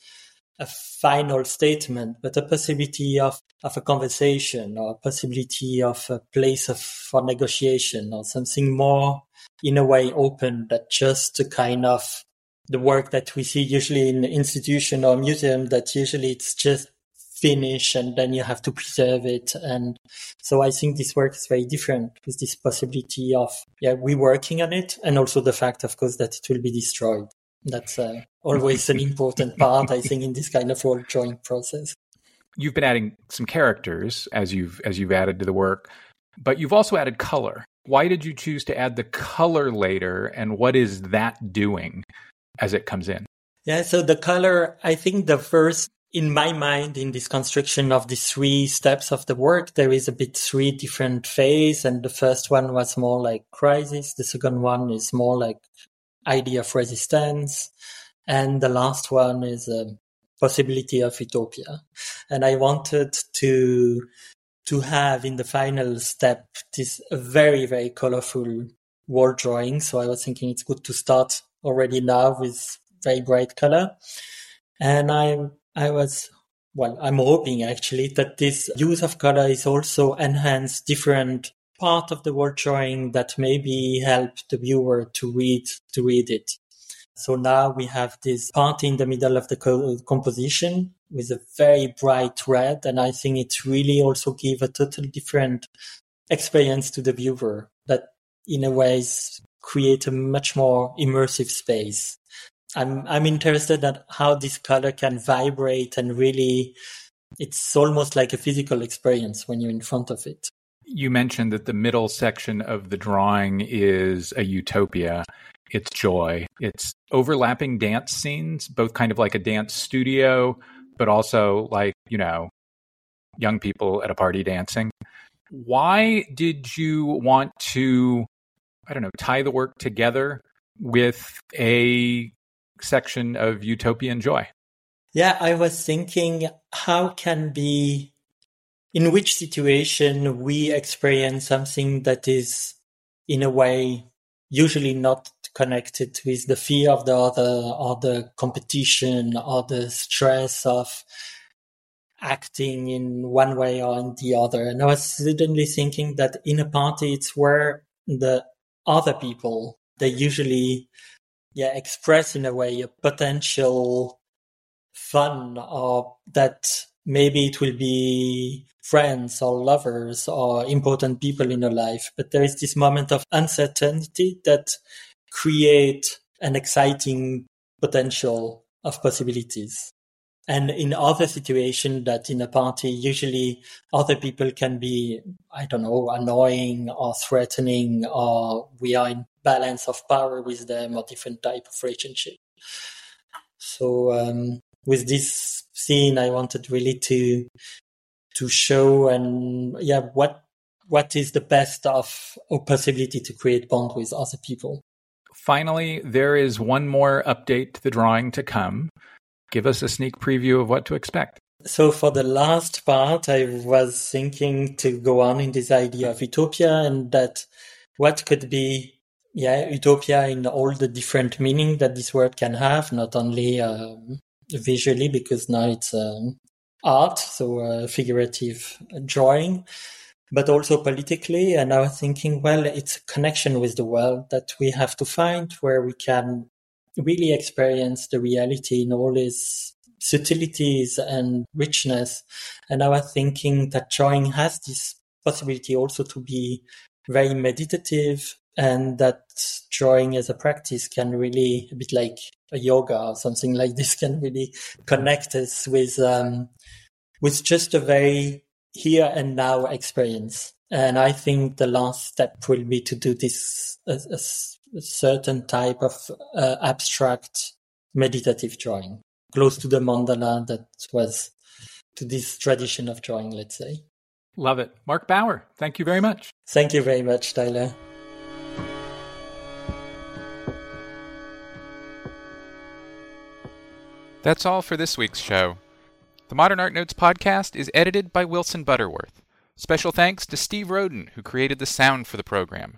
a final statement, but a possibility of, of a conversation or a possibility of a place of, for negotiation or something more in a way open that just a kind of the work that we see usually in institution or museum that usually it's just finish and then you have to preserve it. And so I think this work is very different with this possibility of, yeah, we working on it. And also the fact, of course, that it will be destroyed. That's uh, always an important part, I think, in this kind of wall drawing process. You've been adding some characters as you've as you've added to the work, but you've also added color. Why did you choose to add the color later, and what is that doing as it comes in? Yeah, so the color, I think the first, in my mind, in this construction of the three steps of the work, there is a bit three different phase. And the first one was more like crisis. The second one is more like idea of resistance. And the last one is a possibility of utopia. And I wanted to, to have in the final step this very, very colorful wall drawing. So I was thinking it's good to start already now with very bright color. And I, I was, well, I'm hoping actually that this use of color is also enhance different part of the wall drawing that maybe help the viewer to read, to read it. So now we have this part in the middle of the co- composition with a very bright red. And I think it really also give a totally different experience to the viewer that in a way create a much more immersive space. I'm I'm interested at how this color can vibrate and really it's almost like a physical experience when you're in front of it. You mentioned that the middle section of the drawing is a utopia. It's joy. It's overlapping dance scenes, both kind of like a dance studio, but also like, you know, young people at a party dancing. Why did you want to I don't know, tie the work together with a section of utopian joy? Yeah, I was thinking how can be in which situation we experience something that is in a way usually not connected with the fear of the other or the competition or the stress of acting in one way or in the other. And I was suddenly thinking that in a party, it's where the other people, they usually yeah express in a way a potential fun or that maybe it will be friends or lovers or important people in your life. But there is this moment of uncertainty that create an exciting potential of possibilities and in other situations that in a party usually other people can be i don't know annoying or threatening or we are in balance of power with them or different type of relationship. So um, with this scene i wanted really to to show and yeah what what is the best of possibility to create bond with other people. Finally there is one more update to the drawing to come give us a sneak preview of what to expect. So for the last part, I was thinking to go on in this idea of utopia and that what could be, yeah, utopia in all the different meaning that this word can have, not only um, visually, because now it's um, art, so uh, figurative drawing, but also politically. And I was thinking, well, it's a connection with the world that we have to find where we can really experience the reality in all its subtleties and richness. And I was thinking that drawing has this possibility also to be very meditative and that drawing as a practice can really a bit like a yoga or something like this can really connect us with um, with just a very here and now experience And I think the last step will be to do this as, a, a certain type of uh, abstract meditative drawing, close to the mandala that was to this tradition of drawing, let's say. Love it. Marc Bauer, thank you very much. Thank you very much, Tyler. That's all for this week's show. The Modern Art Notes podcast is edited by Wilson Butterworth. Special thanks to Steve Roden, who created the sound for the program.